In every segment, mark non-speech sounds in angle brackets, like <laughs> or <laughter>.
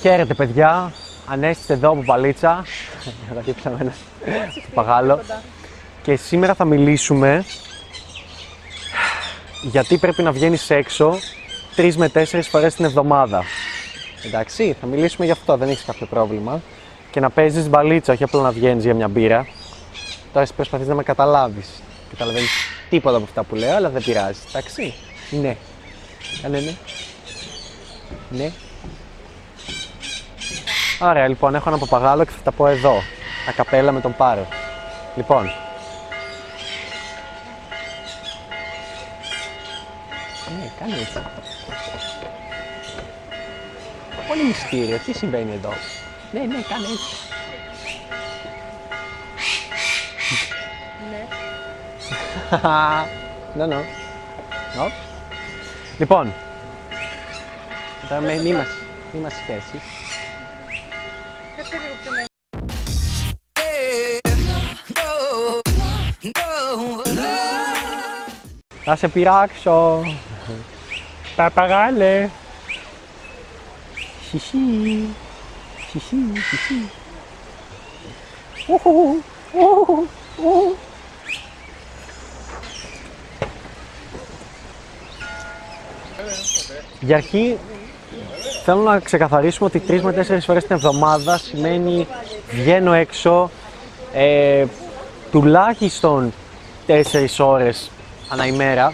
Χαίρετε παιδιά, Ανέστησε εδώ από Παλίτσα, εδώ δίπλα με ένα παγάλο. Και σήμερα θα μιλήσουμε γιατί πρέπει να βγαίνεις έξω τρεις με τέσσερις φορές την εβδομάδα. Εντάξει, θα μιλήσουμε γι' αυτό, δεν έχεις κάποιο πρόβλημα. Και να παίζεις μπαλίτσα, όχι απλά να βγαίνεις για μια μπύρα. Τώρα εσύ προσπαθείς να με καταλάβεις. Καταλαβαίνεις τίποτα από αυτά που λέω, αλλά δεν πειράζει. Εντάξει, ναι. Κάνε ναι. Ναι. Ωραία, λοιπόν, έχω ένα παπαγάλο και θα τα πω εδώ. Ακαπέλα με τον Πάρο. Λοιπόν. Ναι, κάνε έτσι. Πολύ μυστήριο. Τι συμβαίνει εδώ; Ναι, ναι, κάνε έτσι. Ναι. <laughs> ναι, ναι. Οπ. Λοιπόν. Τώρα με, μη μας, μη μας σχέσεις. Θα σε πειράξω. Παπαγάλε. Χιχί. Χιχί, χιχί. Ουχου, ουχου, ουχου. Για αρχή θέλω να ξεκαθαρίσουμε ότι 3 με 4 φορές την εβδομάδα σημαίνει βγαίνω έξω ε, τουλάχιστον 4 ώρες ανά ημέρα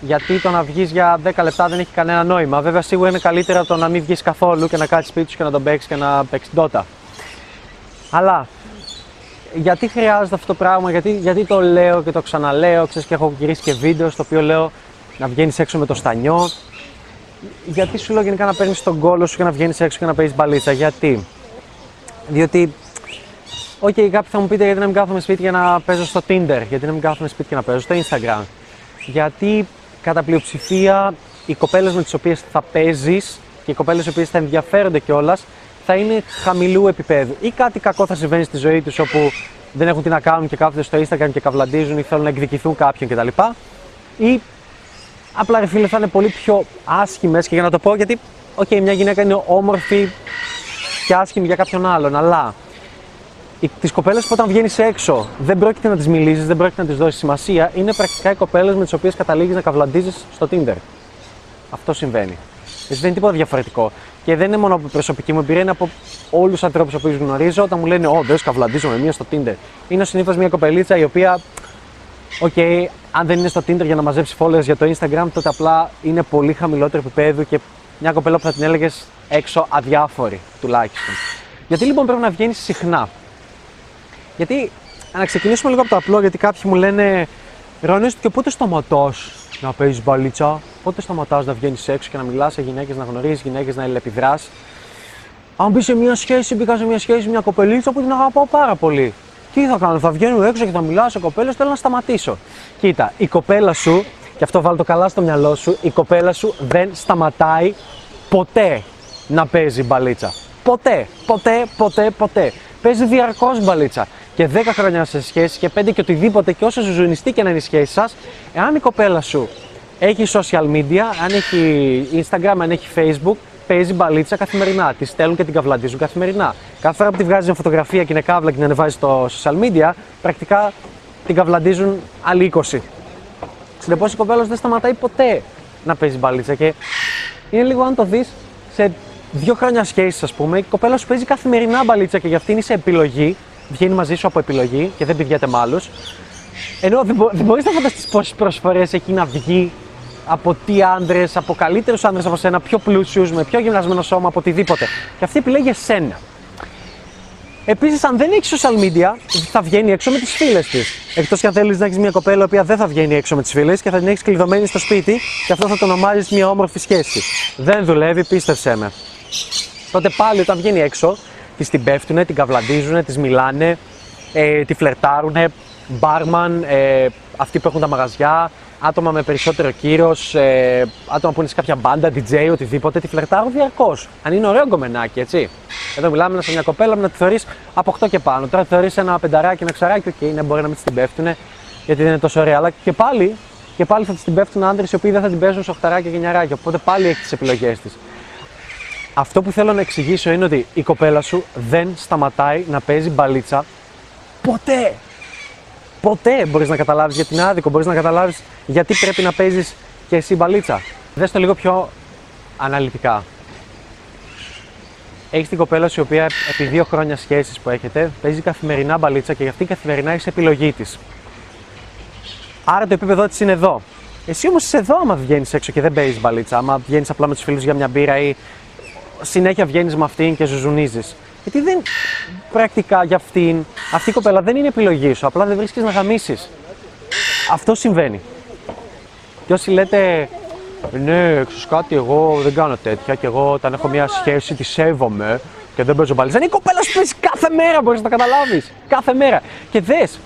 γιατί το να βγεις για 10 λεπτά δεν έχει κανένα νόημα. Βέβαια σίγουρα είναι καλύτερα το να μην βγεις καθόλου και να κάτσεις σπίτι σου και να τον παίξεις και να παίξεις ντότα. Αλλά γιατί χρειάζεται αυτό το πράγμα, γιατί, γιατί το λέω και το ξαναλέω, ξέρεις και έχω γυρίσει και βίντεο στο οποίο λέω να βγαίνεις έξω με το στανιό, γιατί σου λέω γενικά να παίρνεις τον κώλο σου και να βγαίνεις έξω και να παίζεις μπαλίτσα. Γιατί; Διότι. OK, okay, κάποιοι θα μου πείτε γιατί να μην κάθομαι σπίτι για να παίζω στο Tinder, γιατί να μην κάθομαι σπίτι και να παίζω στο Instagram. Γιατί κατά πλειοψηφία οι κοπέλες με τις οποίες θα παίζεις και οι κοπέλες οι οποίες θα ενδιαφέρονται κιόλας θα είναι χαμηλού επίπεδου. Ή κάτι κακό θα συμβαίνει στη ζωή τους όπου δεν έχουν τι να κάνουν και κάθονται στο Instagram και καυλαντίζουν ή θέλουν να εκδικηθούν κάποιον κτλ. Ή Απλά ρε φίλε θα είναι πολύ πιο άσχημες και για να το πω γιατί, οκ, μια γυναίκα είναι όμορφη και άσχημη για κάποιον άλλον, αλλά τις κοπέλες που όταν βγαίνεις έξω δεν πρόκειται να τις μιλήσεις, δεν πρόκειται να τις δώσεις σημασία, είναι πρακτικά οι κοπέλες με τις οποίες καταλήγεις να καυλαντίζεις στο Tinder. Αυτό συμβαίνει. Δεν είναι τίποτα διαφορετικό. Και δεν είναι μόνο από προσωπική μου εμπειρία, είναι από όλους τους ανθρώπους που γνωρίζω όταν μου λένε Ω, δεν καυλαντίζω με μία στο Tinder. Είναι συνήθως μια κοπελίτσα η οποία OK, okay, αν δεν είναι στο Tinder για να μαζέψει followers για το Instagram, τότε απλά είναι πολύ χαμηλότερο επίπεδο και μια κοπέλα που θα την έλεγες έξω αδιάφορη τουλάχιστον. Γιατί λοιπόν πρέπει να βγαίνει συχνά; Γιατί, να ξεκινήσουμε λίγο από το απλό, γιατί κάποιοι μου λένε Ρόνι, και πότε σταματάς να παίζεις μπαλίτσα, πότε σταματάς να βγαίνεις έξω και να μιλάς σε γυναίκες, να γνωρίζεις γυναίκες, να ελεπιδρά. Αν μπει σε μια σχέση, μπήκα σε μια σχέση, μια κοπελίτσα που την αγαπάω πάρα πολύ. Τι θα κάνω, θα βγαίνω έξω και θα μιλάω σε κοπέλες, θέλω να σταματήσω. Κοίτα, η κοπέλα σου, και αυτό βάλω το καλά στο μυαλό σου, η κοπέλα σου δεν σταματάει ποτέ να παίζει μπαλίτσα. Ποτέ, ποτέ, ποτέ, ποτέ. Παίζει διαρκώς μπαλίτσα. Και 10 χρόνια σε σχέση και 5 και οτιδήποτε και όσο ζωνιστεί και να είναι η σχέση σας, εάν η κοπέλα σου έχει social media, αν έχει Instagram, αν έχει Facebook, παίζει μπαλίτσα καθημερινά. Τη στέλνουν και την καυλαντίζουν καθημερινά. Κάθε φορά που τη βγάζει μια φωτογραφία και είναι καύλα και την ανεβάζει στο social media, πρακτικά την καυλαντίζουν άλλοι 20. Συνεπώς η κοπέλα δεν σταματάει ποτέ να παίζει μπαλίτσα και είναι λίγο αν το δεις σε δύο χρόνια σχέσης, ας πούμε, η κοπέλα σου παίζει καθημερινά μπαλίτσα και για αυτήν είσαι επιλογή, βγαίνει μαζί σου από επιλογή και δεν πηγαίνετε με άλλους. Ενώ δεν, μπο- δεν μπορείς να φανταστείς πόσες προσφορές έχει να βγει από τι άντρες, από καλύτερους άντρες από σένα, πιο πλούσιους, με πιο γυμνασμένο σώμα, από οτιδήποτε. Και αυτή επιλέγει εσένα. Επίσης, αν δεν έχεις social media, θα βγαίνει έξω με τις φίλες της. Εκτός και αν θέλεις να έχεις μια κοπέλα που δεν θα βγαίνει έξω με τις φίλες και θα την έχεις κλειδωμένη στο σπίτι και αυτό θα το ονομάζεις μια όμορφη σχέση. Δεν δουλεύει, πίστευσέ με. Τότε πάλι όταν βγαίνει έξω, της την πέφτουνε, την καυλαντίζουν, της μιλάνε, ε, τη φλερτάρουνε, μπάρμαν, ε, αυτοί που έχουν τα μαγαζιά, άτομα με περισσότερο κύρος, ε, άτομα που είναι σε κάποια μπάντα, DJ, οτιδήποτε, τη φλερτάρουν διαρκώς. Αν είναι ωραίο γκομενάκι, έτσι. Εδώ μιλάμε σε μια κοπέλα να τη θεωρείς από 8 και πάνω. Τώρα τη θεωρείς ένα πενταράκι, ένα εξαράκι, OK, okay, ναι, μπορεί να μην της την πέφτουνε, γιατί δεν είναι τόσο ωραία. Αλλά και πάλι, και πάλι θα της την πέφτουν άντρες οι οποίοι δεν θα την παίζουν σε 8 και γενιαράκια. Οπότε πάλι έχει τις επιλογές της. Αυτό που θέλω να εξηγήσω είναι ότι η κοπέλα σου δεν σταματάει να παίζει μπαλίτσα ποτέ. Ποτέ μπορείς να καταλάβεις γιατί είναι άδικο, μπορείς να καταλάβεις γιατί πρέπει να παίζεις και εσύ μπαλίτσα. Δες το λίγο πιο αναλυτικά. Έχεις την κοπέλα σου η οποία επί δύο χρόνια σχέσεις που έχετε παίζει καθημερινά μπαλίτσα και γι' αυτή καθημερινά έχει επιλογή της. Άρα το επίπεδό της είναι εδώ. Εσύ όμως είσαι εδώ άμα βγαίνεις έξω και δεν παίζεις μπαλίτσα. Άμα βγαίνεις απλά με τους φίλους για μια μπύρα ή συνέχεια βγαίνεις με αυτήν και ζουζουνίζεις. Γιατί δεν πρακτικά για αυτήν, αυτή η κοπέλα δεν είναι επιλογή σου. Απλά δεν βρίσκεις να γαμίσει. Αυτό συμβαίνει. Και όσοι λέτε, ναι, ξέρεις κάτι, εγώ δεν κάνω τέτοια και εγώ όταν έχω μια σχέση τη σέβομαι και δεν παίζω μπαλίτσα. Είναι η κοπέλα σου παίζει κάθε μέρα, μπορείς να τα καταλάβεις. Κάθε μέρα. Και δες,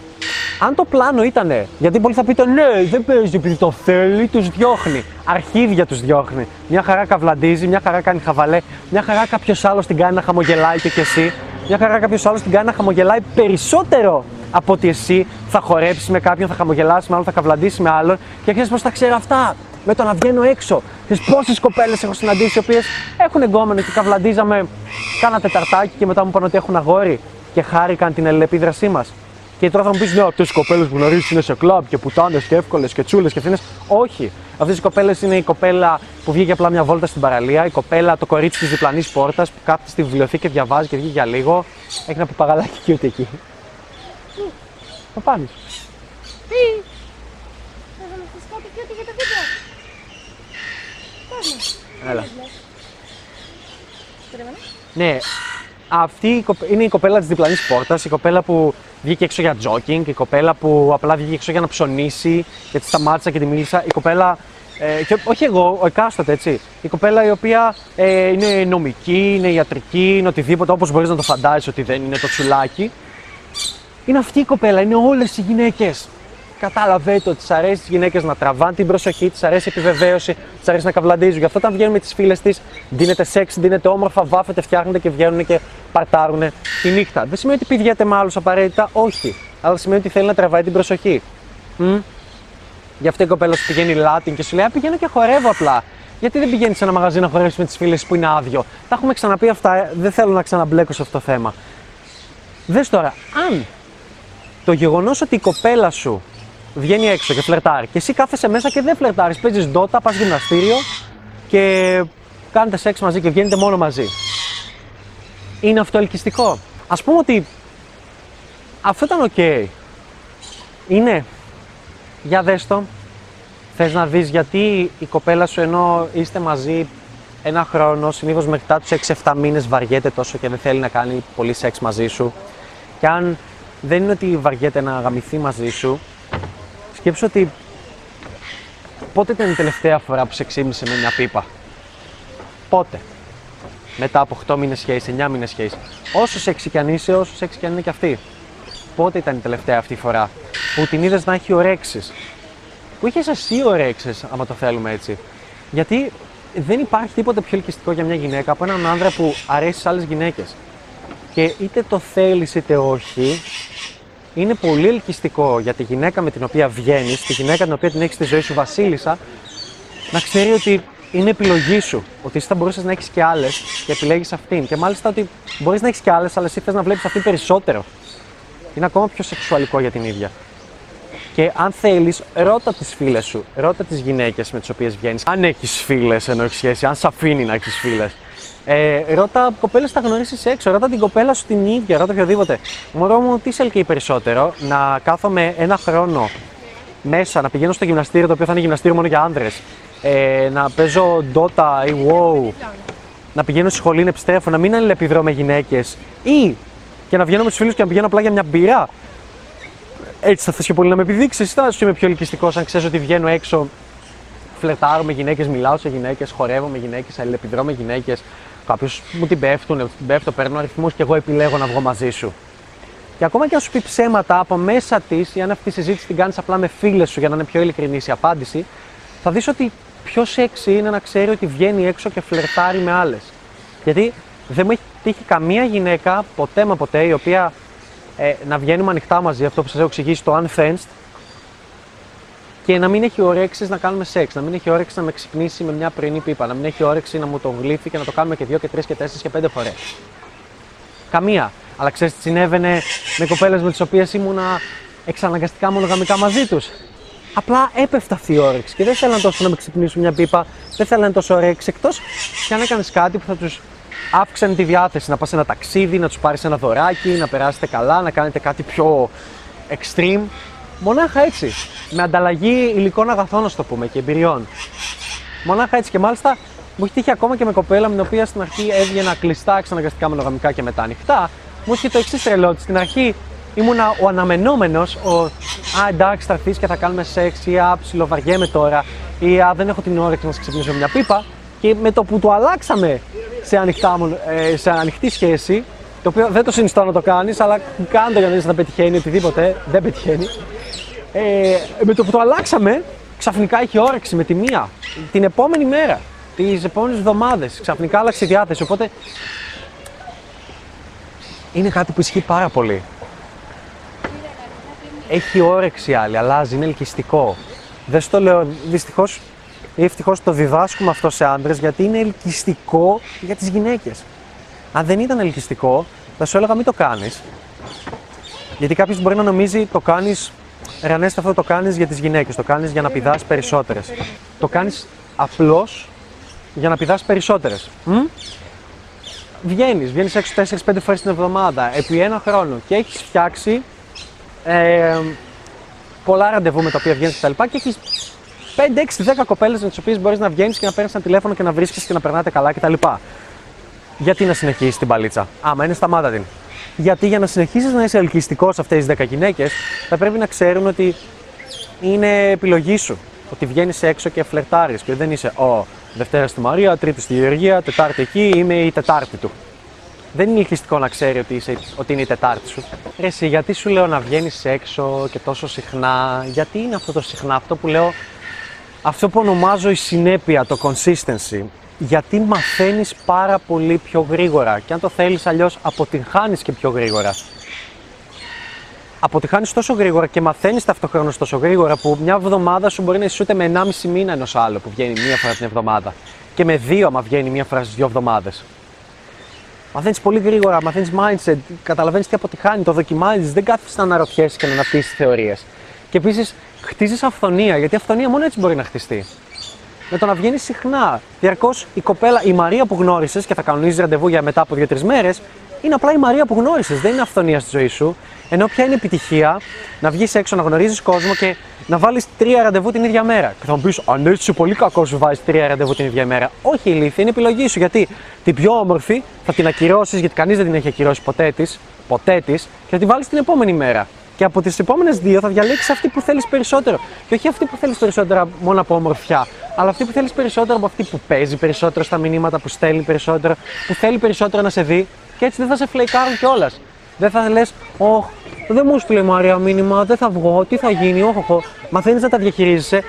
αν το πλάνο ήταν, γιατί πολλοί θα πείτε ναι, δεν παίζει επειδή το θέλει, τους διώχνει. Αρχίδια τους διώχνει. Μια χαρά καβλαντίζει, μια χαρά κάνει χαβαλέ, μια χαρά κάποιος άλλος την κάνει να χαμογελάει και, και εσύ. Μια χαρά κάποιος άλλος την κάνει να χαμογελάει περισσότερο από ότι εσύ θα χορέψεις με κάποιον, θα χαμογελάσει με άλλον, θα καβλαντήσει με άλλον και αρχίζει πώς τα ξέρει αυτά; Με το να βγαίνω έξω. Τι πόσες κοπέλες έχω συναντήσει, οι οποίες έχουν εγκόμενο και καβλαντίζαμε κάνα τεταρτάκι και μετά μου είπαν ότι έχουν αγόρι και χάρηκαν την αλληλεπίδρασή μας. Και τώρα θα μου πεις: Ναι, αυτές οι κοπέλες που γνωρίζεις είναι σε κλαμπ και πουτάνες και εύκολες και τσούλες και φθηνέ. Όχι. Αυτές οι κοπέλες είναι η κοπέλα που βγήκε απλά μια βόλτα στην παραλία, η κοπέλα, το κορίτσι της διπλανής πόρτας που κάθεται στη βιβλιοθήκη και διαβάζει και βγήκε για λίγο. Έχει ένα παπαγαλάκι και ούτε εκεί. Θα πάνε. Τι! Θα μας πεις κάτι cute για το βίντεο. Πες μας. Έλα. Περίμενε. Ναι, αυτή η κοπε- είναι η κοπέλα της διπλανής πόρτας, η κοπέλα που βγήκε έξω για τζόκινγκ, η κοπέλα που απλά βγήκε έξω για να ψωνίσει και της σταμάτησα και τη μίλησα, η κοπέλα. Ε, και όχι εγώ, ο εκάστοτε έτσι. Η κοπέλα η οποία ε, είναι νομική, είναι ιατρική, είναι οτιδήποτε, όπως μπορείς να το φαντάζει ότι δεν είναι το τσουλάκι. Είναι αυτή η κοπέλα, είναι όλες οι γυναίκες. Κατάλαβε το ότι της αρέσει τις γυναίκες να τραβάνε την προσοχή, της αρέσει η επιβεβαίωση, της αρέσει να καβλαντίζουν. Γι' αυτό όταν βγαίνουν με τις φίλες της, δίνεται σεξ, δίνεται όμορφα, βάφεται, φτιάχνονται και βγαίνουν και παρτάρουν τη νύχτα. Δεν σημαίνει ότι πηγαίνετε με άλλους απαραίτητα, όχι. Αλλά σημαίνει ότι θέλει να τραβάει την προσοχή. Μμ. Γι' αυτό η κοπέλα σου πηγαίνει Latin και σου λέει: «Α, Πηγαίνω και χορεύω απλά. Γιατί δεν πηγαίνεις σε ένα μαγαζί να χορεύεις με τις φίλες που είναι άδειο; Τα έχουμε ξαναπεί αυτά, ε, δεν θέλω να ξαναμπλέκω σε αυτό το θέμα. Δες τώρα, αν το γεγονός ότι η κοπέλα σου βγαίνει έξω και φλερτάρει και εσύ κάθεσαι μέσα και δεν φλερτάρεις, παίζεις Dota, πας γυμναστήριο και κάνετε σεξ μαζί και βγαίνετε μόνο μαζί. Είναι αυτό ελκυστικό. Ας πούμε ότι αυτό ήταν οκ. Είναι. Για δες το. Θες να δεις γιατί η κοπέλα σου ενώ είστε μαζί ένα χρόνο, συνήθως μετά τους 6-7 μήνες βαριέται τόσο και δεν θέλει να κάνει πολύ σεξ μαζί σου. Και αν δεν είναι ότι βαριέται να γαμηθεί μαζί σου, σκέψου ότι πότε ήταν η τελευταία φορά που σε ξύπνησε με μια πίπα; Πότε; Μετά από 8 μήνες σχέση, 9 μήνες σχέση. Όσο σεξι κι αν είσαι, όσο σεξι κι αν είναι κι αυτή. Πότε ήταν η τελευταία αυτή φορά που την είδες να έχει ωρέξεις; Που είχες εσύ ωρέξεις, άμα το θέλουμε έτσι. Γιατί δεν υπάρχει τίποτα πιο ελκυστικό για μια γυναίκα από έναν άνδρα που αρέσει σε άλλες γυναίκες. Και είτε το θέλεις είτε όχι, είναι πολύ ελκυστικό για τη γυναίκα με την οποία βγαίνεις, τη γυναίκα την οποία την έχεις στη ζωή σου βασίλισσα, να ξέρει ότι είναι επιλογή σου. Ότι εσύ θα μπορούσες να έχεις και άλλες και επιλέγεις αυτήν. Και μάλιστα ότι μπορείς να έχεις και άλλες, αλλά εσύ θες να βλέπεις αυτήν περισσότερο. Είναι ακόμα πιο σεξουαλικό για την ίδια. Και αν θέλεις, ρώτα τις φίλες σου, ρώτα τις γυναίκες με τις οποίες βγαίνεις. Αν έχεις φίλες ενώ έχεις σχέση, αν σε αφήνει να έχεις φίλες. Ε, ρώτα κοπέλε που θα γνωρίσει έξω, ρώτα την κοπέλα σου την ίδια, ρώτα οποιοδήποτε. Μωρό μου, τι σε ελκύει περισσότερο, να κάθομαι ένα χρόνο μέσα, να πηγαίνω στο γυμναστήριο το οποίο θα είναι γυμναστήριο μόνο για άνδρες, ε, να παίζω Dota ή WoW, να πηγαίνω στη σχολή, να επιστρέφω, να μην αλληλεπιδρώ με γυναίκες ή και να βγαίνω με τους φίλους και να πηγαίνω απλά για μια μπύρα. Έτσι θα θες και πολύ να με επιδείξεις. Εσύ θα είμαι πιο ελκυστικός αν ξέρεις ότι βγαίνω έξω, φλερτάρω με γυναίκες, μιλάω σε γυναίκες, χορεύω με γυναίκες, αλληλεπιδρώ με γυναίκες. Κάποιος μου την πέφτουν, την πέφτω, παίρνω αριθμούς και εγώ επιλέγω να βγω μαζί σου. Και ακόμα και αν σου πει ψέματα από μέσα της, ή αν αυτή η συζήτηση την κάνεις απλά με φίλες σου για να είναι πιο ειλικρινής η απάντηση, θα δεις ότι πιο σεξy είναι να ξέρει ότι βγαίνει έξω και φλερτάρει με άλλες. Γιατί δεν μου έχει τύχει καμία γυναίκα, ποτέ μα ποτέ, η οποία ε, να βγαίνουμε ανοιχτά μαζί, αυτό που σας έχω εξηγήσει, το unfenced, και να μην έχει όρεξη να κάνουμε σεξ, να μην έχει όρεξη να με ξυπνήσει με μια πρωινή πίπα, να μην έχει όρεξη να μου το γλύφει και να το κάνουμε και δύο και τρεις και τέσσερις και πέντε φορές. Καμία. Αλλά ξέρεις τι συνέβαινε με κοπέλες με τις οποίες ήμουνα εξαναγκαστικά μονογαμικά μαζί τους. Απλά έπεφτα αυτή η όρεξη και δεν θέλανε τόσο να με ξυπνήσουν μια πίπα, δεν θέλανε τόσο όρεξη. Εκτός κι αν έκανες κάτι που θα τους αύξανε τη διάθεση, να πας σε ένα ταξίδι, να τους πάρεις ένα δωράκι, να περάσετε καλά, να κάνετε κάτι πιο extreme. Μονάχα έτσι. Με ανταλλαγή υλικών αγαθών, να το πούμε, και εμπειριών. Μονάχα έτσι. Και μάλιστα μου έχει τύχει ακόμα και με κοπέλα με την οποία στην αρχή έβγαινα κλειστά, εξαναγκαστικά μονογαμικά και μετά ανοιχτά. Μου είχε το εξής τρελό ότι στην αρχή ήμουνα ο αναμενόμενος, ο Α, εντάξει, θα έρθεις και θα κάνουμε σεξ, ή Α, ψιλοβαριέμαι τώρα, ή Α, δεν έχω την όρεξη να σε ξυπνήσω μια πίπα. Και με το που το αλλάξαμε σε, ανοιχτά, μονο- ε, σε ανοιχτή σχέση, το οποίο δεν το συνιστώ να το κάνεις, αλλά κάντε για να δεις να πετυχαίνει οτιδήποτε, δεν πετυχαίνει. Ε, με το που το αλλάξαμε, ξαφνικά είχε όρεξη με τη μία. Την επόμενη μέρα, τις επόμενες εβδομάδες, ξαφνικά άλλαξε η διάθεση. Οπότε είναι κάτι που ισχύει πάρα πολύ. Έχει όρεξη άλλη, αλλάζει, είναι ελκυστικό. Δεν στο λέω, δυστυχώς ή ευτυχώς το διδάσκουμε αυτό σε άντρες γιατί είναι ελκυστικό για τις γυναίκες. Αν δεν ήταν ελκυστικό, θα σου έλεγα μην το κάνεις. Γιατί κάποιος μπορεί να νομίζει το κάνεις. Ρε Ανέστη, αυτό το κάνεις για τις γυναίκες. Το κάνεις για να πηδάς περισσότερες. Το κάνεις απλώς για να πηδάς περισσότερες. Βγαίνεις, βγαίνεις έξω 4-5 φορές την εβδομάδα επί ένα χρόνο και έχεις φτιάξει ε, πολλά ραντεβού με τα οποία βγαίνεις κτλ. Και έχεις 5, 6, 10 κοπέλες με τις οποίες μπορείς να βγαίνεις και να παίρνεις ένα τηλέφωνο και να βρίσκεις και να περνάτε καλά κτλ. Γιατί να συνεχίσεις την παλίτσα. Άμα είναι, σταμάτα την. Γιατί για να συνεχίσεις να είσαι ελκυστικός σε αυτές τις 10 γυναίκε, θα πρέπει να ξέρουν ότι είναι επιλογή σου. Ότι βγαίνεις έξω και φλερτάρεις και δεν είσαι ο Δευτέρας στη Μαρία, Τρίτη στη Γεωργία, Τετάρτη εκεί, είμαι η Τετάρτη του. Δεν είναι ελκυστικό να ξέρει ότι, είσαι, ότι είναι η Τετάρτη σου. Ρε, εσύ, γιατί σου λέω να βγαίνεις έξω και τόσο συχνά, γιατί είναι αυτό το συχνά, αυτό που λέω, αυτό που ονομάζω η συνέπεια, το consistency. Γιατί μαθαίνεις πάρα πολύ πιο γρήγορα. Και αν το θέλεις αλλιώς, αποτυγχάνεις και πιο γρήγορα αποτυχάνει τόσο γρήγορα και μαθαίνεις ταυτόχρονα τόσο γρήγορα που μια εβδομάδα σου μπορεί να ισούται με 1,5 μήνα ενός άλλου που βγαίνει μία φορά την εβδομάδα. Και με δύο, άμα βγαίνει μία φορά στις δύο εβδομάδες. Μαθαίνεις πολύ γρήγορα, μαθαίνεις mindset, καταλαβαίνεις τι αποτυχάνει, το δοκιμάζεις, δεν κάθεσαι να αναρωτιέσαι και να αναπτύσσεις θεωρίες. Και επίσης χτίζεις αυθονία, γιατί η αυθονία μόνο έτσι μπορεί να χτιστεί. Με το να βγαίνει συχνά. Διαρκώς η κοπέλα, η Μαρία που γνώρισες και θα κανονίζεις ραντεβού για μετά από 2-3 μέρες, είναι απλά η Μαρία που γνώρισες. Δεν είναι αυθονία στη ζωή σου. Ενώ πια είναι επιτυχία να βγεις έξω, να γνωρίζεις κόσμο και να βάλεις τρία ραντεβού την ίδια μέρα. Και θα μου πεις, Αν έτσι είσαι πολύ κακός σου βάζεις τρία ραντεβού την ίδια μέρα. Όχι, ηλίθεια, είναι επιλογή σου. Γιατί την πιο όμορφη θα την ακυρώσεις, γιατί κανείς δεν την έχει ακυρώσει ποτέ της, ποτέ της, και θα τη βάλεις την επόμενη μέρα. Και από τις επόμενες δύο θα διαλέξεις αυτή που θέλεις περισσότερο. Και όχι αυτή που θέλεις περισσότερο μόνο από ομορφιά, αλλά αυτή που θέλεις περισσότερο από αυτή που παίζει περισσότερο στα μηνύματα, που στέλνει περισσότερο, που θέλει περισσότερο να σε δει. Και έτσι δεν θα σε φλεϊκάρουν κιόλας. Δεν θα λες, Ωχ, δεν μου στείλε η Μαρία μήνυμα, δεν θα βγω, τι θα γίνει, όχ, όχ. Μαθαίνεις να τα διαχειρίζεσαι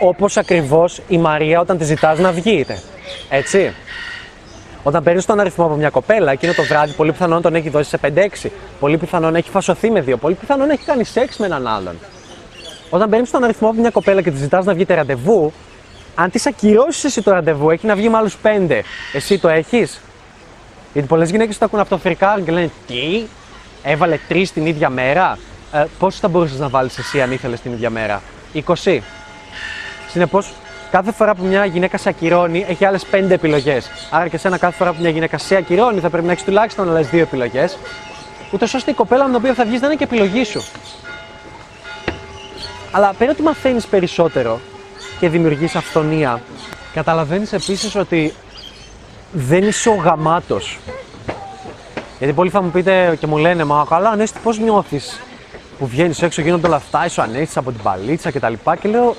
όπως ακριβώς η Μαρία όταν τη ζητάς να βγείτε. Έτσι. Όταν παίρνεις τον αριθμό από μια κοπέλα, εκείνο το βράδυ πολύ πιθανόν τον έχει δώσει σε 5-6. Πολύ πιθανόν έχει φασωθεί με δύο. Πολύ πιθανόν έχει κάνει σεξ με έναν άλλον. Όταν παίρνεις τον αριθμό από μια κοπέλα και τη ζητάς να βγείτε ραντεβού, αν τη ακυρώσεις εσύ το ραντεβού, έχει να βγει με άλλους 5. Εσύ το έχεις; Γιατί πολλές γυναίκες το ακούν αυτό φρικάρουν και λένε Τι, έβαλε τρεις την ίδια μέρα; Ε, Πόσους θα μπορούσες να βάλεις εσύ αν ήθελες την ίδια μέρα, 20. Συνεπώς, κάθε φορά που μια γυναίκα σε ακυρώνει, έχει άλλες 5 επιλογές. Άρα και σένα, κάθε φορά που μια γυναίκα σε ακυρώνει, θα πρέπει να έχεις τουλάχιστον άλλες 2 επιλογές. Ούτως ώστε η κοπέλα με την οποία θα βγεις να είναι και επιλογή σου. Αλλά πέρα ότι μαθαίνεις περισσότερο και δημιουργείς αυθονία, καταλαβαίνεις επίσης ότι δεν είσαι ο γαμάτος. Γιατί πολλοί θα μου πείτε και μου λένε, Μα καλά, Ανέστη, πώς νιώθεις που βγαίνεις έξω, γίνονται όλα αυτά, είσαι ο Ανέστης από την παλίτσα κτλ. Και, και λέω,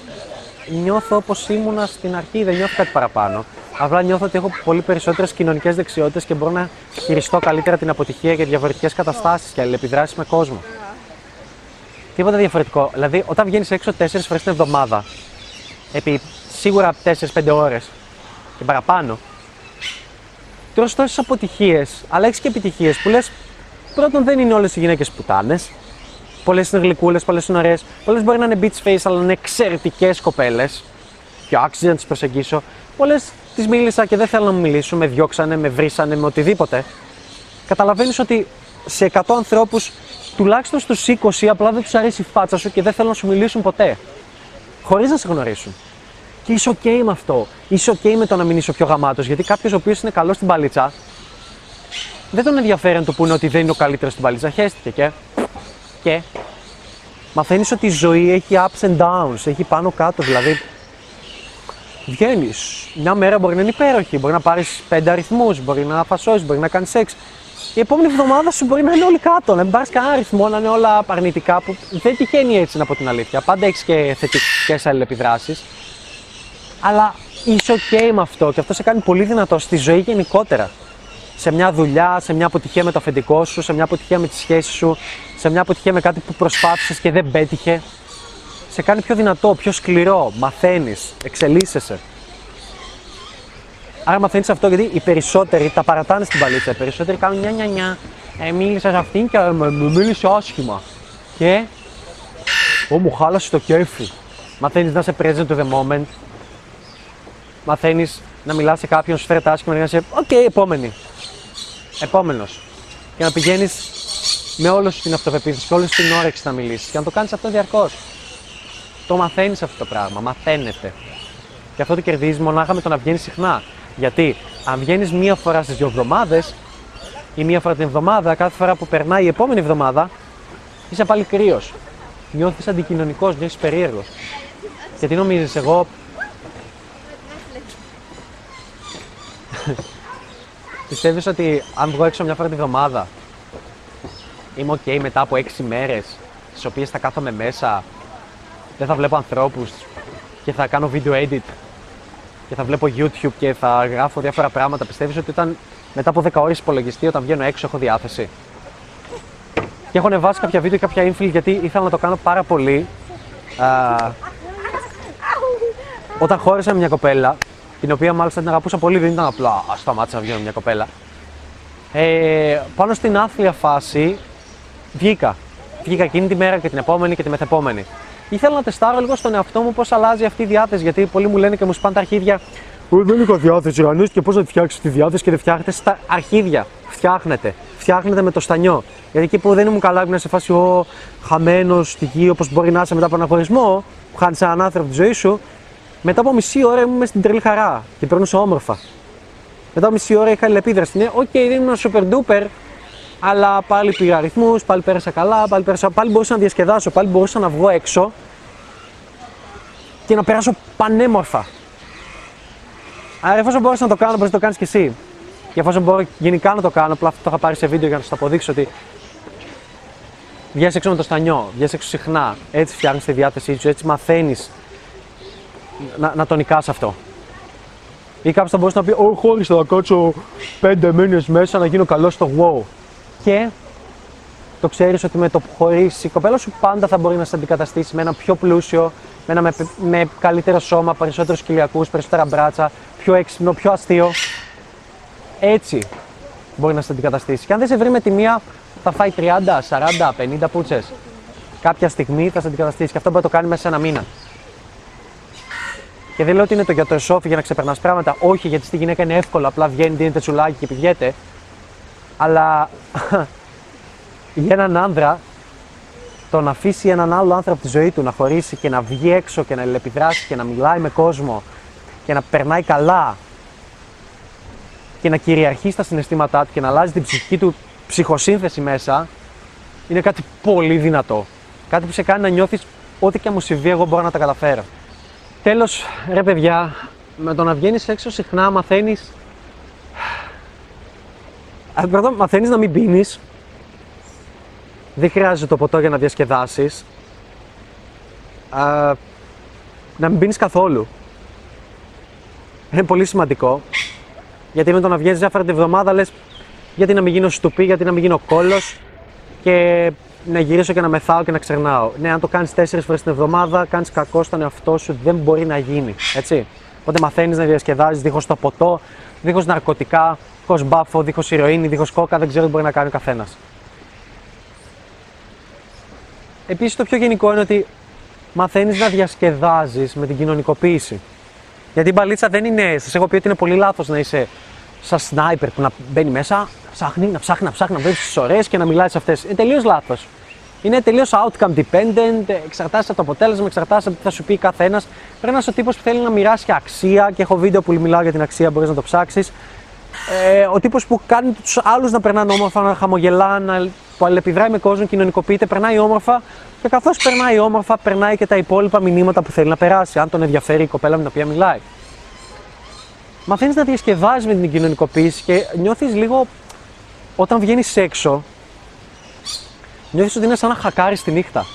νιώθω όπως ήμουνα στην αρχή, δεν νιώθω κάτι παραπάνω. Απλά νιώθω ότι έχω πολύ περισσότερες κοινωνικές δεξιότητες και μπορώ να χειριστώ καλύτερα την αποτυχία και διαφορετικές καταστάσεις και αλληλεπιδράσεις με κόσμο. Τίποτα διαφορετικό. Δηλαδή, όταν βγαίνεις έξω 4 φορές την εβδομάδα, επί σίγουρα 4-5 ώρες και παραπάνω, τρως τόσες αποτυχίες, αλλά έχεις και επιτυχίες που λες: Πρώτον, δεν είναι όλες οι γυναίκες πουτάνες. Πολλές είναι γλυκούλες, πολλές είναι ωραίες. Πολλές μπορεί να είναι beach face, αλλά είναι εξαιρετικές κοπέλες. Και άξιζε να τις προσεγγίσω. Πολλές τις μίλησα και δεν θέλω να μου μιλήσουν, με διώξανε, με βρίσανε, με οτιδήποτε. Καταλαβαίνεις ότι σε 100 ανθρώπους, τουλάχιστον στους 20, απλά δεν τους αρέσει η φάτσα σου και δεν θέλουν να σου μιλήσουν ποτέ. Χωρίς να σε γνωρίσουν. Και είσαι OK με αυτό. Είσαι OK με το να μην είσαι ο πιο γαμάτος. Γιατί κάποιος ο οποίος είναι καλός στην παλίτσα, δεν τον ενδιαφέρει να του πούνε ότι δεν είναι ο καλύτερος στην παλίτσα. Χαίστηκε και. Και. Μαθαίνεις ότι η ζωή έχει ups and downs, έχει πάνω κάτω. Δηλαδή, βγαίνεις. Μια μέρα μπορεί να είναι υπέροχη, μπορεί να πάρεις πέντε αριθμούς, μπορεί να φασώσεις, μπορεί να κάνεις σεξ. Η επόμενη εβδομάδα σου μπορεί να είναι όλοι κάτω, να μην πάρεις κανένα αριθμό, να είναι όλα αρνητικά που δεν τυχαίνει έτσι να πω την αλήθεια. Πάντα έχεις και θετικές αλληλεπιδράσεις. Αλλά είσαι OK με αυτό και αυτό σε κάνει πολύ δυνατό στη ζωή γενικότερα. Σε μια δουλειά, σε μια αποτυχία με το αφεντικό σου, σε μια αποτυχία με τη σχέση σου, σε μια αποτυχία με κάτι που προσπάθησες και δεν πέτυχε. Σε κάνει πιο δυνατό, πιο σκληρό, μαθαίνεις, εξελίσσεσαι. Άρα μαθαίνεις αυτό γιατί οι περισσότεροι τα παρατάνε στην μπαλίτσα. Οι περισσότεροι κάνουν νια νια νια. Ε, μίλησα σε αυτήν και μου μου μίλησε άσχημα. Και. Ω, μου χάλασε το κέφι. Μαθαίνεις να είσαι present to the moment. Μαθαίνεις να μιλάς σε κάποιον, σου φέρεται άσχημα και να είσαι Οκ, επόμενη. Επόμενος. Και να πηγαίνεις με όλο σου την αυτοπεποίθηση και όλη σου την όρεξη να μιλήσεις. Και να το κάνεις αυτό διαρκώς. Το μαθαίνεις αυτό το πράγμα, μαθαίνεται. Και αυτό το κερδίζεις μονάχα με το να βγαίνεις συχνά. Γιατί αν βγαίνεις μία φορά στις δύο εβδομάδες ή μία φορά την εβδομάδα, κάθε φορά που περνάει η επόμενη εβδομάδα, είσαι πάλι κρύος. Νιώθεις αντικοινωνικός, νιώθεις περίεργος. Και τι νομίζεις, εγώ. <laughs> Πιστεύεις ότι αν βγω έξω μια φορά την εβδομάδα είμαι ok μετά από έξι μέρες, στις οποίες θα κάθομαι μέσα, δεν θα βλέπω ανθρώπους και θα κάνω video edit; Και θα βλέπω YouTube και θα γράφω διάφορα πράγματα. Πιστεύεις ότι όταν μετά από 10 ώρες υπολογιστή, όταν βγαίνω έξω, έχω διάθεση; Και έχω ανεβάσει κάποια βίντεο και κάποια infill γιατί ήθελα να το κάνω πάρα πολύ. Α, όταν χώρισα με μια κοπέλα, την οποία μάλιστα την αγαπούσα πολύ, δεν ήταν απλά α σταμάτησα να βγαίνω με μια κοπέλα. Ε, πάνω στην άθλια φάση βγήκα. Βγήκα εκείνη τη μέρα και την επόμενη και τη μεθεπόμενη. Ήθελα να τεστάρω λίγο στον εαυτό μου πώς αλλάζει αυτή η διάθεση. Γιατί πολλοί μου λένε και μου σπάνε τα αρχίδια. «Ε, Δεν είχα διάθεση, Ρανί, και πώς να τη φτιάξεις τη διάθεση και δεν φτιάχνετε στα αρχίδια. Φτιάχνετε. Φτιάχνετε με το στανιό. Γιατί εκεί που δεν ήμουν καλά, ήμουν σε φάση ο χαμένος στη γη, όπω μπορεί να είσαι μετά από ένα χωρισμό, που χάνεις έναν άνθρωπο τη ζωή σου, μετά από μισή ώρα ήμουν στην τρελή χαρά και περνούσα όμορφα. Μετά από μισή ώρα είχα αλληλεπίδραση. Ναι, οκ, δεν ήμουν super duper, αλλά πάλι πήρα αριθμούς, πάλι πέρασα καλά, πάλι, πέρασα, πάλι μπορούσα να διασκεδάσω, πάλι μπορούσα να βγω έξω και να περάσω πανέμορφα. Άρα, εφόσον μπορούσα να το κάνω, μπορείς να το κάνεις κι εσύ. Και εφόσον μπορώ γενικά να το κάνω, απλά αυτό το είχα πάρει σε βίντεο για να σας το αποδείξω ότι βγαίνε έξω με το στανιό, βγαίνε έξω συχνά. Έτσι φτιάχνεις τη διάθεσή σου, έτσι μαθαίνεις να, να το νικάς αυτό. Ή κάποιος θα μπορούσε να πει: Όχι, χώρισα να κάτσω πέντε μήνες μέσα να γίνω καλός στο wow. Και το ξέρεις ότι με το που χωρίσει, η κοπέλα σου πάντα θα μπορεί να σε αντικαταστήσει με ένα πιο πλούσιο, με ένα με, με καλύτερο σώμα, περισσότερους κοιλιακούς, περισσότερα μπράτσα, πιο έξυπνο, πιο αστείο. Έτσι μπορεί να σε αντικαταστήσει. Και αν δεν σε βρει με τη μία, θα φάει 30, 40, 50 πούτσες. Κάποια στιγμή θα σε αντικαταστήσει και αυτό μπορεί να το κάνει μέσα σε ένα μήνα. Και δεν λέω ότι είναι το για το εσόφι για να ξεπερνάς πράγματα. Όχι, γιατί στη γυναίκα είναι εύκολο. Απλά βγαίνει, δίνεται τσουλάκι και πηγαίνει. Αλλά <laughs> για έναν άνδρα, το να αφήσει έναν άλλο άνθρωπο από τη ζωή του να χωρίσει και να βγει έξω και να ελεπιδράσει και να μιλάει με κόσμο και να περνάει καλά και να κυριαρχεί στα συναισθήματά του και να αλλάζει την ψυχική του ψυχοσύνθεση μέσα, είναι κάτι πολύ δυνατό. Κάτι που σε κάνει να νιώθεις ό,τι και αν μου συμβεί, εγώ μπορώ να τα καταφέρω. Τέλος, ρε παιδιά, με το να βγαίνεις έξω συχνά μαθαίνεις. Πρώτα, μαθαίνεις να μην πίνεις. Δεν χρειάζεται το ποτό για να διασκεδάσεις. Να μην πίνεις καθόλου. Είναι πολύ σημαντικό. Γιατί με το να βγαίνεις διάφορα τη εβδομάδα λες, γιατί να μην γίνω στουπί, γιατί να μην γίνω κόλος και να γυρίσω και να μεθάω και να ξερνάω. Ναι, αν το κάνεις τέσσερις φορές την εβδομάδα, κάνεις κακό στον εαυτό σου, δεν μπορεί να γίνει. Έτσι. Οπότε μαθαίνεις να διασκεδάζεις δίχως το ποτό, δίχως ναρκωτικά, δίχως μπάφο, δίχως ηρωίνη, δίχως κόκα, δεν ξέρω τι μπορεί να κάνει ο καθένας. επίσης το πιο γενικό είναι ότι μαθαίνεις να διασκεδάζεις με την κοινωνικοποίηση. Γιατί η μπαλίτσα δεν είναι. Σας έχω πει ότι είναι πολύ λάθος να είσαι σαν σνάιπερ που να μπαίνει μέσα, ψάχνει, να ψάχνει, να ψάχνει, να βλέπει τις ωραίες και να μιλάει σε αυτές. Είναι τελείως λάθος. Είναι τελείως outcome dependent, εξαρτάσαι από το αποτέλεσμα, εξαρτάσαι από τι θα σου πει καθένας. Πρέπει να είσαι ο τύπος που θέλει να μοιράσει αξία και έχω βίντεο που μιλάω για την αξία, μπορείς να το ψάξεις. Ε, ο τύπος που κάνει τους άλλους να περνάνε όμορφα, να χαμογελά, να, που αλληλεπιδράει με κόσμο, κοινωνικοποιείται, περνάει όμορφα και καθώς περνάει όμορφα, περνάει και τα υπόλοιπα μηνύματα που θέλει να περάσει, αν τον ενδιαφέρει η κοπέλα με την οποία μιλάει. Μαθαίνει να διασκεδάζει με την κοινωνικοποίηση και νιώθεις λίγο όταν βγαίνεις έξω, νιώθεις ότι είναι σαν να χακάρεις τη νύχτα.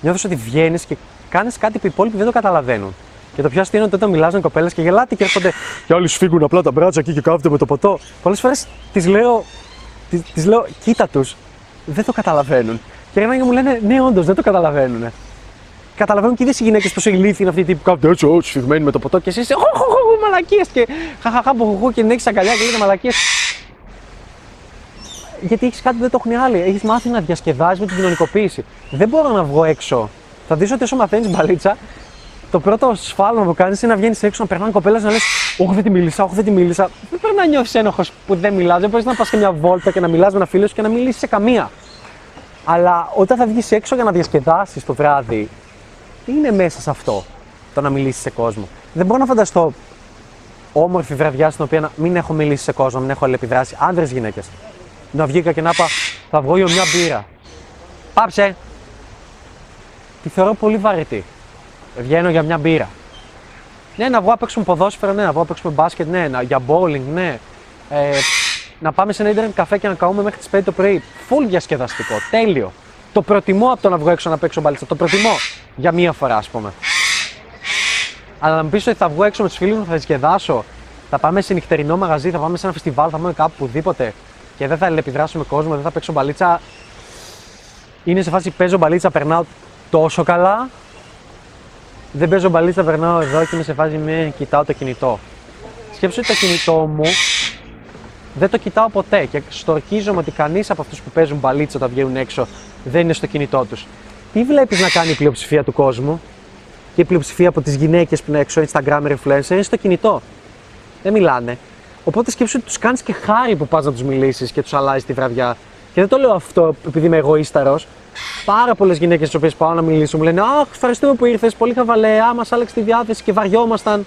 Νιώθεις ότι βγαίνεις και κάνεις κάτι που οι υπόλοιποι δεν το καταλαβαίνουν. Και το πιο αστείο είναι ότι όταν μιλά με κοπέλες και γελάτε και έρχονται και άλλοι σφίγγουν απλά τα μπράτσα εκεί και κάθονται με το ποτό. Πολλές φορές τις λέω, τις, τις λέω, κοίτα τους, δεν το καταλαβαίνουν. Και ένα και μου λένε, ναι, όντως δεν το καταλαβαίνουν. Καταλαβαίνουν και οι ίδιες οι γυναίκες πόσο ηλίθιοι είναι αυτοί οι τύποι που κάθονται έτσι, έτσι, σφιγμένοι με το ποτό και εσύ είσαι χω, χω, χω, μαλακίες και χαχαχά, μποχοχό και την έχει αγκαλιά και λέτε μαλακίες. Γιατί έχεις κάτι που δεν το έχουν οι άλλοι. Έχεις μάθει να διασκεδάζεις με την κοινωνικοποίηση. Δεν μπορώ να βγω έξω. Θα δεις ότι όσο μαθαίνεις μπαλίτσα, το πρώτο σφάλμα που κάνεις είναι να βγαίνεις έξω, να περνάνε κοπέλα να λες: Όχι, δεν τη μίλησα, όχι, δεν τη μίλησα. Δεν πρέπει να νιώθεις ένοχος που δεν μιλάς. Δεν μπορείς να πας και μια βόλτα και να μιλάς με ένα φίλο σου και να μιλήσεις σε καμία. Αλλά όταν θα βγεις έξω για να διασκεδάσεις το βράδυ, τι είναι μέσα σε αυτό το να μιλήσεις σε κόσμο. Δεν μπορώ να φανταστώ όμορφη βραδιά στην οποία να μην έχω μιλήσει σε κόσμο, μην έχω αλληλεπιδράσει. Άνδρες γυναίκες. Να βγήκα και να είπα: Θα βγω για μια μπύρα. Πάψε! Τη θεωρώ πολύ βαρετή. Βγαίνω για μια μπύρα. Ναι, να βγω να παίξουμε ποδόσφαιρο, ναι, να βγω να παίξουμε μπάσκετ, ναι, να, για bowling, ναι. Ε, να πάμε σε ένα ίντερνετ καφέ και να καούμε μέχρι τις 5 το πρωί. Φουλ διασκεδαστικό, τέλειο. Το προτιμώ από το να βγω έξω να παίξω μπαλίτσα. Το προτιμώ για μία φορά, ας πούμε. Αλλά να μου πεις ότι θα βγω έξω με τους φίλους μου, θα διασκεδάσω, θα πάμε σε νυχτερινό μαγαζί, θα πάμε σε ένα φεστιβάλ, θα πάμε κάπου οπουδήποτε και δεν θα επιδράσω με κόσμο, δεν θα παίξω μπαλίτσα. Είναι σε φάση παίζω μπαλίτσα, περνάω τόσο καλά. Δεν παίζω μπαλίτσα, περνάω εδώ και είμαι σε φάση με κοιτάω το κινητό. Σκέψου ότι το κινητό μου δεν το κοιτάω ποτέ και στορκίζομαι ότι κανείς από αυτούς που παίζουν μπαλίτσα όταν βγαίνουν έξω δεν είναι στο κινητό τους. Τι βλέπεις να κάνει η πλειοψηφία του κόσμου και η πλειοψηφία από τις γυναίκες που είναι έξω, Instagram influencer, είναι στο κινητό; Δεν μιλάνε. Οπότε σκέψου ότι τους κάνεις και χάρη που πας να τους μιλήσεις και τους αλλάζεις τη βραδιά. Και δεν το λέω αυτό επειδή είμαι εγωίσταρος. Πάρα πολλές γυναίκες τι οποίες πάω να μιλήσω μου λένε Αχ, ευχαριστούμε που ήρθες, πολύ χαβαλέα, μα άλλαξε τη διάθεση και βαριόμασταν.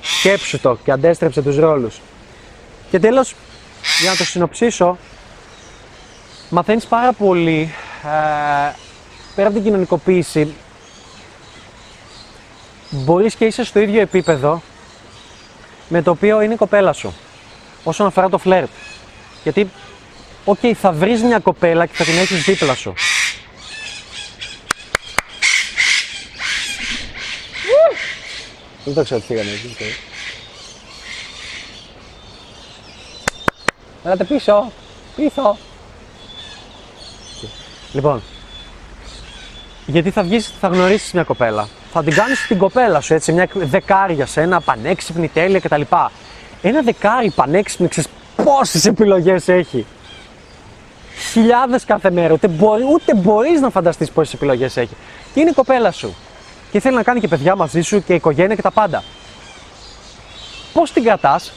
Σκέψου το και αντέστρεψε τους ρόλους. Και τέλος, για να το συνοψίσω, μαθαίνεις πάρα πολύ, ε, πέρα από την κοινωνικοποίηση, μπορείς και είσαι στο ίδιο επίπεδο με το οποίο είναι η κοπέλα σου, όσον αφορά το φλερτ. Γιατί, οκ, θα βρεις μια κοπέλα και θα την έχεις δίπλα σου. Δεν το ξέρω τι φύγανε εκεί. ξέρω. Έλατε πίσω. Πίσω. Λοιπόν, γιατί θα βγεις, θα γνωρίσεις μια κοπέλα. Θα την κάνεις την κοπέλα σου, έτσι, μια δεκάρι για σένα, πανέξυπνη, τέλεια κτλ. Ένα δεκάρι πανέξυπνη, ξέρεις πόσες επιλογές έχει. Χιλιάδες κάθε μέρα, ούτε, μπορεί, ούτε μπορείς να φανταστείς πόσες επιλογές έχει. Και είναι η κοπέλα σου και θέλει να κάνει και παιδιά μαζί σου και οικογένεια και τα πάντα. Πώς την κρατάς,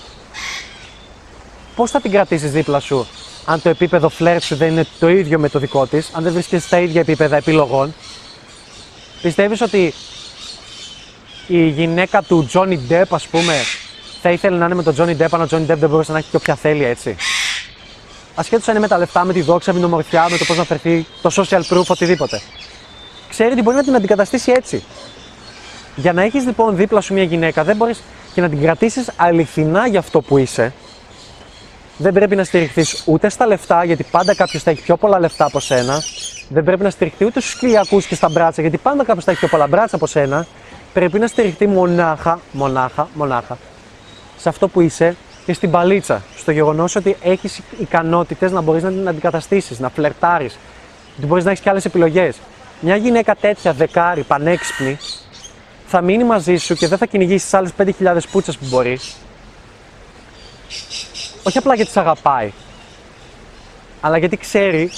πώς θα την κρατήσεις δίπλα σου αν το επίπεδο φλερ σου δεν είναι το ίδιο με το δικό της, αν δεν βρίσκεσαι στα ίδια επίπεδα επιλογών; Πιστεύεις ότι η γυναίκα του Johnny Depp, ας πούμε, θα ήθελε να είναι με τον Johnny Depp, αν ο Johnny Depp δεν μπορούσε να έχει και όποια θέλει έτσι; Ασχέτως αν είναι με τα λεφτά, με τη δόξα, με την ομορφιά, με το πώς να φερθεί, το social proof, οτιδήποτε ξέρει ότι μπορεί να την αντικαταστήσει έτσι. Για να έχεις λοιπόν δίπλα σου μια γυναίκα, δεν μπορείς και να την κρατήσεις αληθινά για αυτό που είσαι, δεν πρέπει να στηριχθείς ούτε στα λεφτά, γιατί πάντα κάποιος θα έχει πιο πολλά λεφτά από σένα. Δεν πρέπει να στηριχθεί ούτε στους κυλιακούς και στα μπράτσα, γιατί πάντα κάποιος θα έχει πιο πολλά μπράτσα από σένα. Πρέπει να στηριχθεί μονάχα, μονάχα, μονάχα σε αυτό που είσαι και στην παλίτσα. Στο γεγονός ότι έχεις ικανότητες να μπορείς να την αντικαταστήσεις, να φλερτάρεις, ότι μπορείς να έχεις και άλλες επιλογές. Μια γυναίκα τέτοια, δεκάρη, πανέξυπνη, θα μείνει μαζί σου και δεν θα κυνηγήσεις τι άλλε 5.000 πούτσες που μπορείς. Όχι απλά γιατί σε αγαπάει, αλλά γιατί ξέρει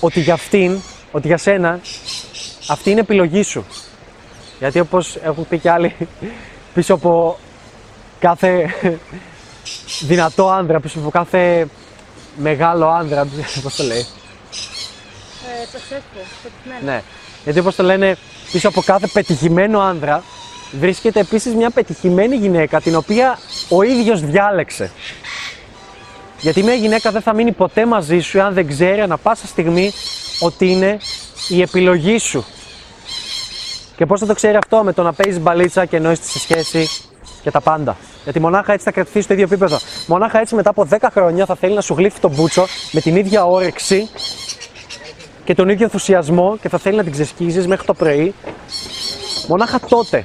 ότι για αυτήν, ότι για σένα, αυτή είναι επιλογή σου. Γιατί όπως έχουν πει κι άλλοι, πίσω από κάθε <laughs> δυνατό άνδρα, πίσω από κάθε μεγάλο άνδρα, <laughs> πώς το λέει, Ε, successful, πετυχημένο. ναι. Γιατί όπως το λένε, πίσω από κάθε πετυχημένο άνδρα βρίσκεται επίσης μια πετυχημένη γυναίκα την οποία ο ίδιος διάλεξε. Γιατί μια γυναίκα δεν θα μείνει ποτέ μαζί σου αν δεν ξέρει ανα πάσα στιγμή ότι είναι η επιλογή σου. Και πώς θα το ξέρει αυτό με το να παίζεις μπαλίτσα και ενώ είστε σε σχέση και τα πάντα. Γιατί μονάχα έτσι θα κρατηθείς στο ίδιο επίπεδο. Μονάχα έτσι μετά από 10 χρόνια θα θέλει να σου γλύφει τον μπούτσο με την ίδια όρεξη και τον ίδιο ενθουσιασμό και θα θέλει να την ξεσκίζεις μέχρι το πρωί. Μονάχα τότε.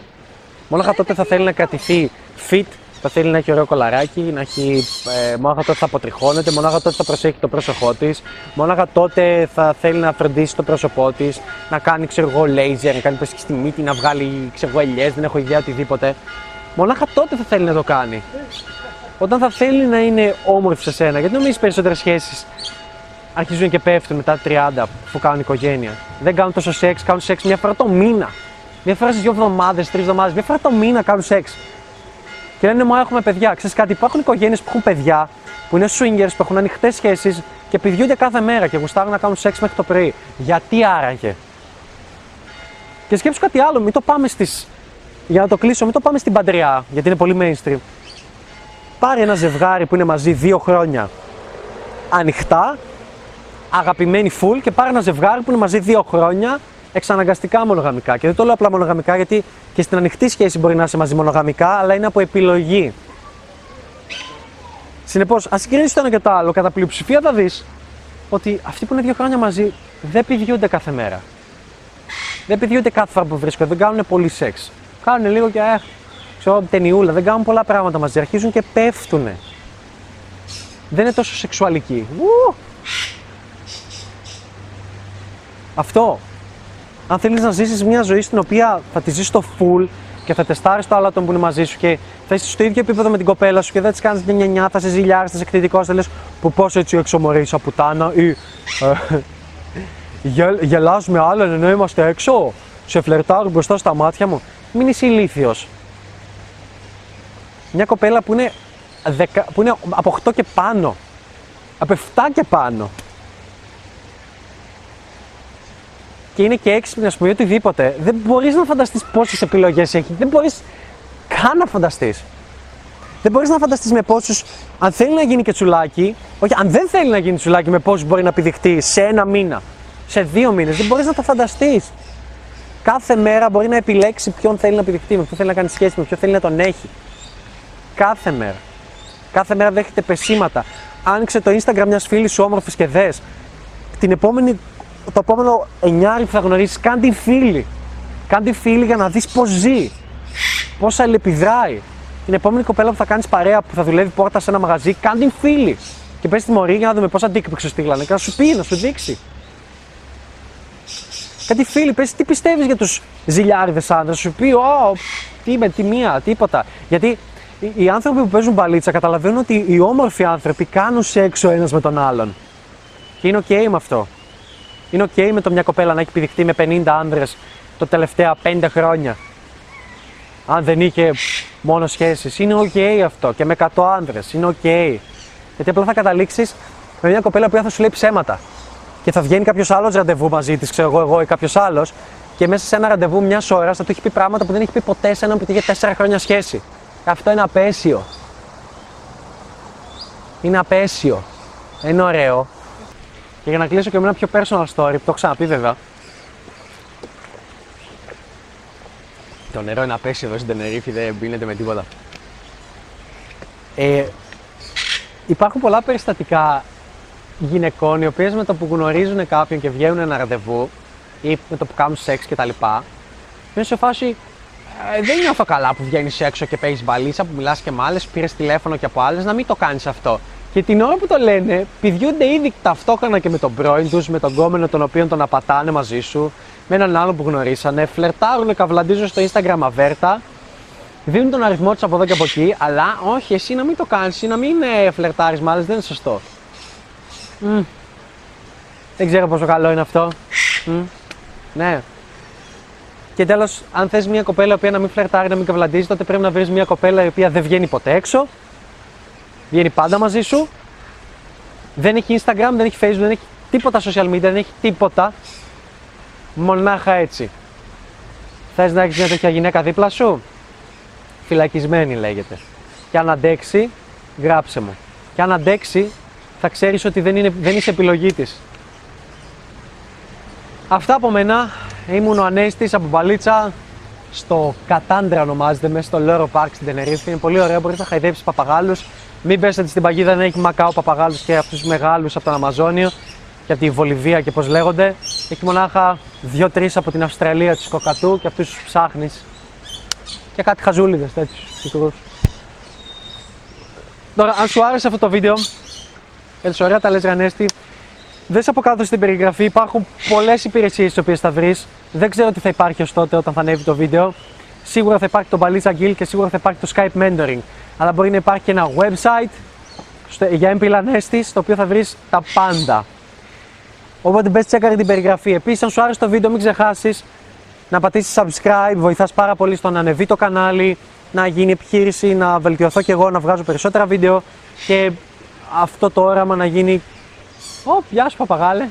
Μονάχα τότε θα θέλει να κρατηθεί fit, θα θέλει να έχει ωραίο κολαράκι, να έχει, ε, μονάχα τότε θα αποτριχώνεται, μονάχα τότε θα προσέχει το πρόσωπό της, μονάχα τότε θα θέλει να φροντίσει το πρόσωπό της, να κάνει ξέρω εγώ laser, να κάνει πέσει στη μύτη, να βγάλει ξέρω εγώ ελιές, δεν έχω ιδέα οτιδήποτε. Μονάχα τότε θα θέλει να το κάνει. Όταν θα θέλει να είναι όμορφη σε σένα, γιατί νομίζεις περισσότερες σχέσεις αρχίζουν και πέφτουν μετά τα 30 που κάνουν οικογένεια. Δεν κάνουν τόσο σεξ, κάνουν σεξ μια φορά το μήνα. Μια φορά στις δύο εβδομάδες, τρεις εβδομάδες, μια φορά το μήνα κάνουν σεξ. Και λένε Μα έχουμε παιδιά. Ξέρεις κάτι, υπάρχουν οικογένειες που έχουν παιδιά, που είναι swingers, που έχουν ανοιχτές σχέσεις και πηδιούνται κάθε μέρα και γουστάρουν να κάνουν σεξ μέχρι το πρωί. Γιατί άραγε; Και σκέψου κάτι άλλο, μην το πάμε στις. Για να το κλείσω, μην το πάμε στην παντριά, γιατί είναι πολύ mainstream. Πάρε ένα ζευγάρι που είναι μαζί δύο χρόνια ανοιχτά αγαπημένοι full και πάρει ένα ζευγάρι που είναι μαζί δύο χρόνια εξαναγκαστικά μονογαμικά. Και δεν το λέω απλά μονογαμικά γιατί και στην ανοιχτή σχέση μπορεί να είσαι μαζί μονογαμικά, αλλά είναι από επιλογή. Συνεπώς, ας συγκρίνει το ένα και το άλλο, κατά πλειοψηφία θα δεις ότι αυτοί που είναι δύο χρόνια μαζί δεν πηδιούνται κάθε μέρα. Δεν πηδιούνται κάθε φορά που βρίσκονται, δεν κάνουν πολύ σεξ. Κάνουν λίγο και ε, ξέρω, ταινιούλα, δεν κάνουν πολλά πράγματα μαζί. Αρχίζουν και πέφτουν. Δεν είναι τόσο σεξουαλικοί. Ου! Αυτό. Αν θέλεις να ζήσεις μια ζωή στην οποία θα τη ζήσει το full και θα τεστάρεις το άλλο άτομο που είναι μαζί σου και θα είσαι στο ίδιο επίπεδο με την κοπέλα σου και δεν της κάνεις μια νιανιά, θα σε ζηλιάρει, θα σε εκθετικό, θα λες που πώς έτσι εξομορείς σαν πουτάνα ή. Ε, γελ, γελάς με άλλον ενώ είμαστε έξω; Σε φλερτάρω μπροστά στα μάτια μου. Μην είσαι ηλίθιος. Μια κοπέλα που είναι, δεκα, που είναι από 8 και πάνω. Από 7 και πάνω. και είναι και έξυπνη, ας πούμε, ή οτιδήποτε, δεν μπορείς να φανταστείς πόσες επιλογές έχει. Δεν μπορείς καν να φανταστείς. Δεν μπορείς να φανταστείς με πόσους, αν θέλει να γίνει και τσουλάκι, όχι, αν δεν θέλει να γίνει τσουλάκι, με πόσους μπορεί να επιδειχτεί σε ένα μήνα, σε δύο μήνες. Δεν μπορείς να τα φανταστείς. Κάθε μέρα μπορεί να επιλέξει ποιον θέλει να επιδειχτεί, με ποιον θέλει να κάνει σχέση, με ποιον θέλει να τον έχει. Κάθε μέρα. Κάθε μέρα δέχεται πεσήματα. Άνοιξε το Instagram μιας φίλης σου όμορφης και δες. Την επόμενη το επόμενο εννιάρι που θα γνωρίσει, κάν τη φίλη. Κάν τη φίλη για να δεις πώς ζει. Πώς αλληλεπιδράει. Την επόμενη κοπέλα που θα κάνεις παρέα που θα δουλεύει πόρτα σε ένα μαγαζί, κάν την φίλη. Και πες τη μωρή για να δούμε πόσα dick pics στείλανε και να σου πει, να σου δείξει. Κάν τη φίλη, πες τι πιστεύεις για τους ζηλιάριδες άντρες, σου πει, Ω, τι με, τι μία, τίποτα. Γιατί οι- οι άνθρωποι που παίζουν μπαλίτσα καταλαβαίνουν ότι οι όμορφοι άνθρωποι κάνουν σεξ ο ένας με τον άλλον. Και είναι οκ με αυτό. Είναι οκ με το μια κοπέλα να έχει πηδηχτεί με 50 άνδρες τα τελευταία 5 χρόνια. Αν δεν είχε μόνο σχέσεις. Είναι οκ αυτό και με 100 άνδρες. Είναι οκ. Γιατί απλά θα καταλήξεις με μια κοπέλα που θα σου λέει ψέματα. Και θα βγαίνει κάποιος άλλος ραντεβού μαζί της, ξέρω εγώ, εγώ ή κάποιος άλλος, και μέσα σε ένα ραντεβού μιας ώρας θα του έχει πει πράγματα που δεν έχει πει ποτέ σε έναν που είχε 4 χρόνια σχέση. Αυτό είναι απαίσιο. Είναι απέσιο. Είναι ωραίο. Και για να κλείσω και με ένα πιο personal story, που το έχω ξαναπεί βέβαια. Το νερό είναι απέσιο εδώ στην Τενερίφη, δεν πίνεται με τίποτα. Ε, υπάρχουν πολλά περιστατικά γυναικών οι οποίες με το που γνωρίζουν κάποιον και βγαίνουν ένα ραντεβού ή με το που κάνουν σεξ κτλ. Είναι σε φάση. «Ε, δεν νιώθω καλά που βγαίνεις έξω και παίζεις μπαλίτσα, που μιλάς και με άλλες, πήρες τηλέφωνο και από άλλες, να μην το κάνεις αυτό. Και την ώρα που το λένε, πηδιούνται ήδη ταυτόχρονα και με τον πρώην τους, με τον κόμενο τον οποίο τον απατάνε μαζί σου, με έναν άλλον που γνωρίσανε, φλερτάρουν, καβλαντίζουν στο Instagram αβέρτα, δίνουν τον αριθμό τους από εδώ και από εκεί, αλλά όχι, εσύ να μην το κάνεις ή να μην ε, φλερτάρεις με άλλες, δεν είναι σωστό. Μμ. Δεν ξέρω πόσο καλό είναι αυτό. Μμ. Ναι. Και τέλος, αν θες μια κοπέλα η οποία να μην φλερτάρει, να μην καυλαντίζει, τότε πρέπει να βρεις μια κοπέλα η οποία δεν βγαίνει ποτέ έξω. Βγαίνει πάντα μαζί σου. Δεν έχει Instagram, δεν έχει Facebook, δεν έχει τίποτα social media, δεν έχει τίποτα. Μονάχα έτσι. Θες να έχεις μια τέτοια γυναίκα δίπλα σου; Φυλακισμένη λέγεται. Και αν αντέξει, γράψε μου. Και αν αντέξει, θα ξέρεις ότι δεν, είναι, δεν είσαι επιλογή της. Αυτά από μένα. Ήμουν ο Ανέστης από Μπαλίτσα στο Κατάντρα ονομάζεται, μέσα στο Loro Park στην Τενερίφη. Είναι πολύ ωραίο, μπορείς να χαϊδέψεις παπαγάλους. Μην πέσετε στην παγίδα, δεν έχει μακάο παπαγάλους και αυτούς τους μεγάλους από τον Αμαζόνιο και από τη Βολιβία και πώς λέγονται. Έχει μονάχα δύο-τρεις από την Αυστραλία του κοκατού και αυτούς τους ψάχνεις. Και κάτι χαζούλιδες τέτοιους μικρούς. Τώρα, αν σου άρεσε αυτό το βίντεο, έτσι ωραία τα λες Ρανέστη, δες από κάτω στην περιγραφή, υπάρχουν πολλές υπηρεσίες τις οποίες θα βρεις. Δεν ξέρω τι θα υπάρχει ως τότε όταν θα ανέβει το βίντεο. Σίγουρα θα υπάρχει το Baliza Guild και σίγουρα θα υπάρχει το Skype Mentoring. Αλλά μπορεί να υπάρχει και ένα website στο- για MP Lanestis, στο οποίο θα βρεις τα πάντα. Οπότε μπες τσέκαρε την περιγραφή. Επίσης, αν σου άρεσε το βίντεο, μην ξεχάσεις να πατήσεις subscribe, βοηθάς πάρα πολύ στο να ανεβεί το κανάλι, να γίνει επιχείρηση, να βελτιωθώ και εγώ, να βγάζω περισσότερα βίντεο και αυτό το όραμα να γίνει... Ω, γεια σου παπαγάλε.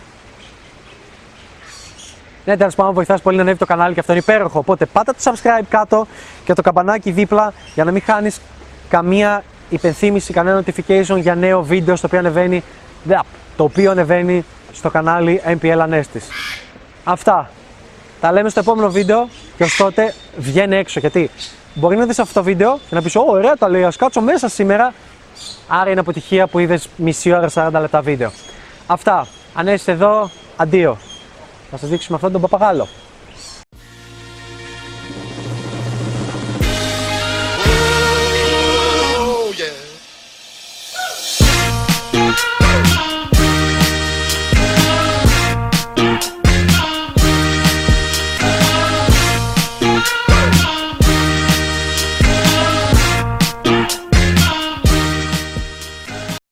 Ναι, τέλος πάντων, βοηθάς πολύ να ανέβει το κανάλι και αυτό είναι υπέροχο. Οπότε πάτα το subscribe κάτω και το καμπανάκι δίπλα για να μην χάνεις καμία υπενθύμηση, κανένα notification για νέο βίντεο στο οποίο ανεβαίνει, δε- το οποίο ανεβαίνει στο κανάλι MPL Anestis. Αυτά. Τα λέμε στο επόμενο βίντεο και ως τότε βγαίνει έξω. Γιατί μπορεί να δεις αυτό το βίντεο και να πεις «Ω, ωραία τα λέει, ας κάτσω μέσα σήμερα». Άρα είναι αποτυχία που είδες μισή ώρα 40 λεπτά βίντεο. Αυτά. Αν είσαι εδώ, αντίο. Θα σας δείξουμε αυτόν τον παπαγάλο.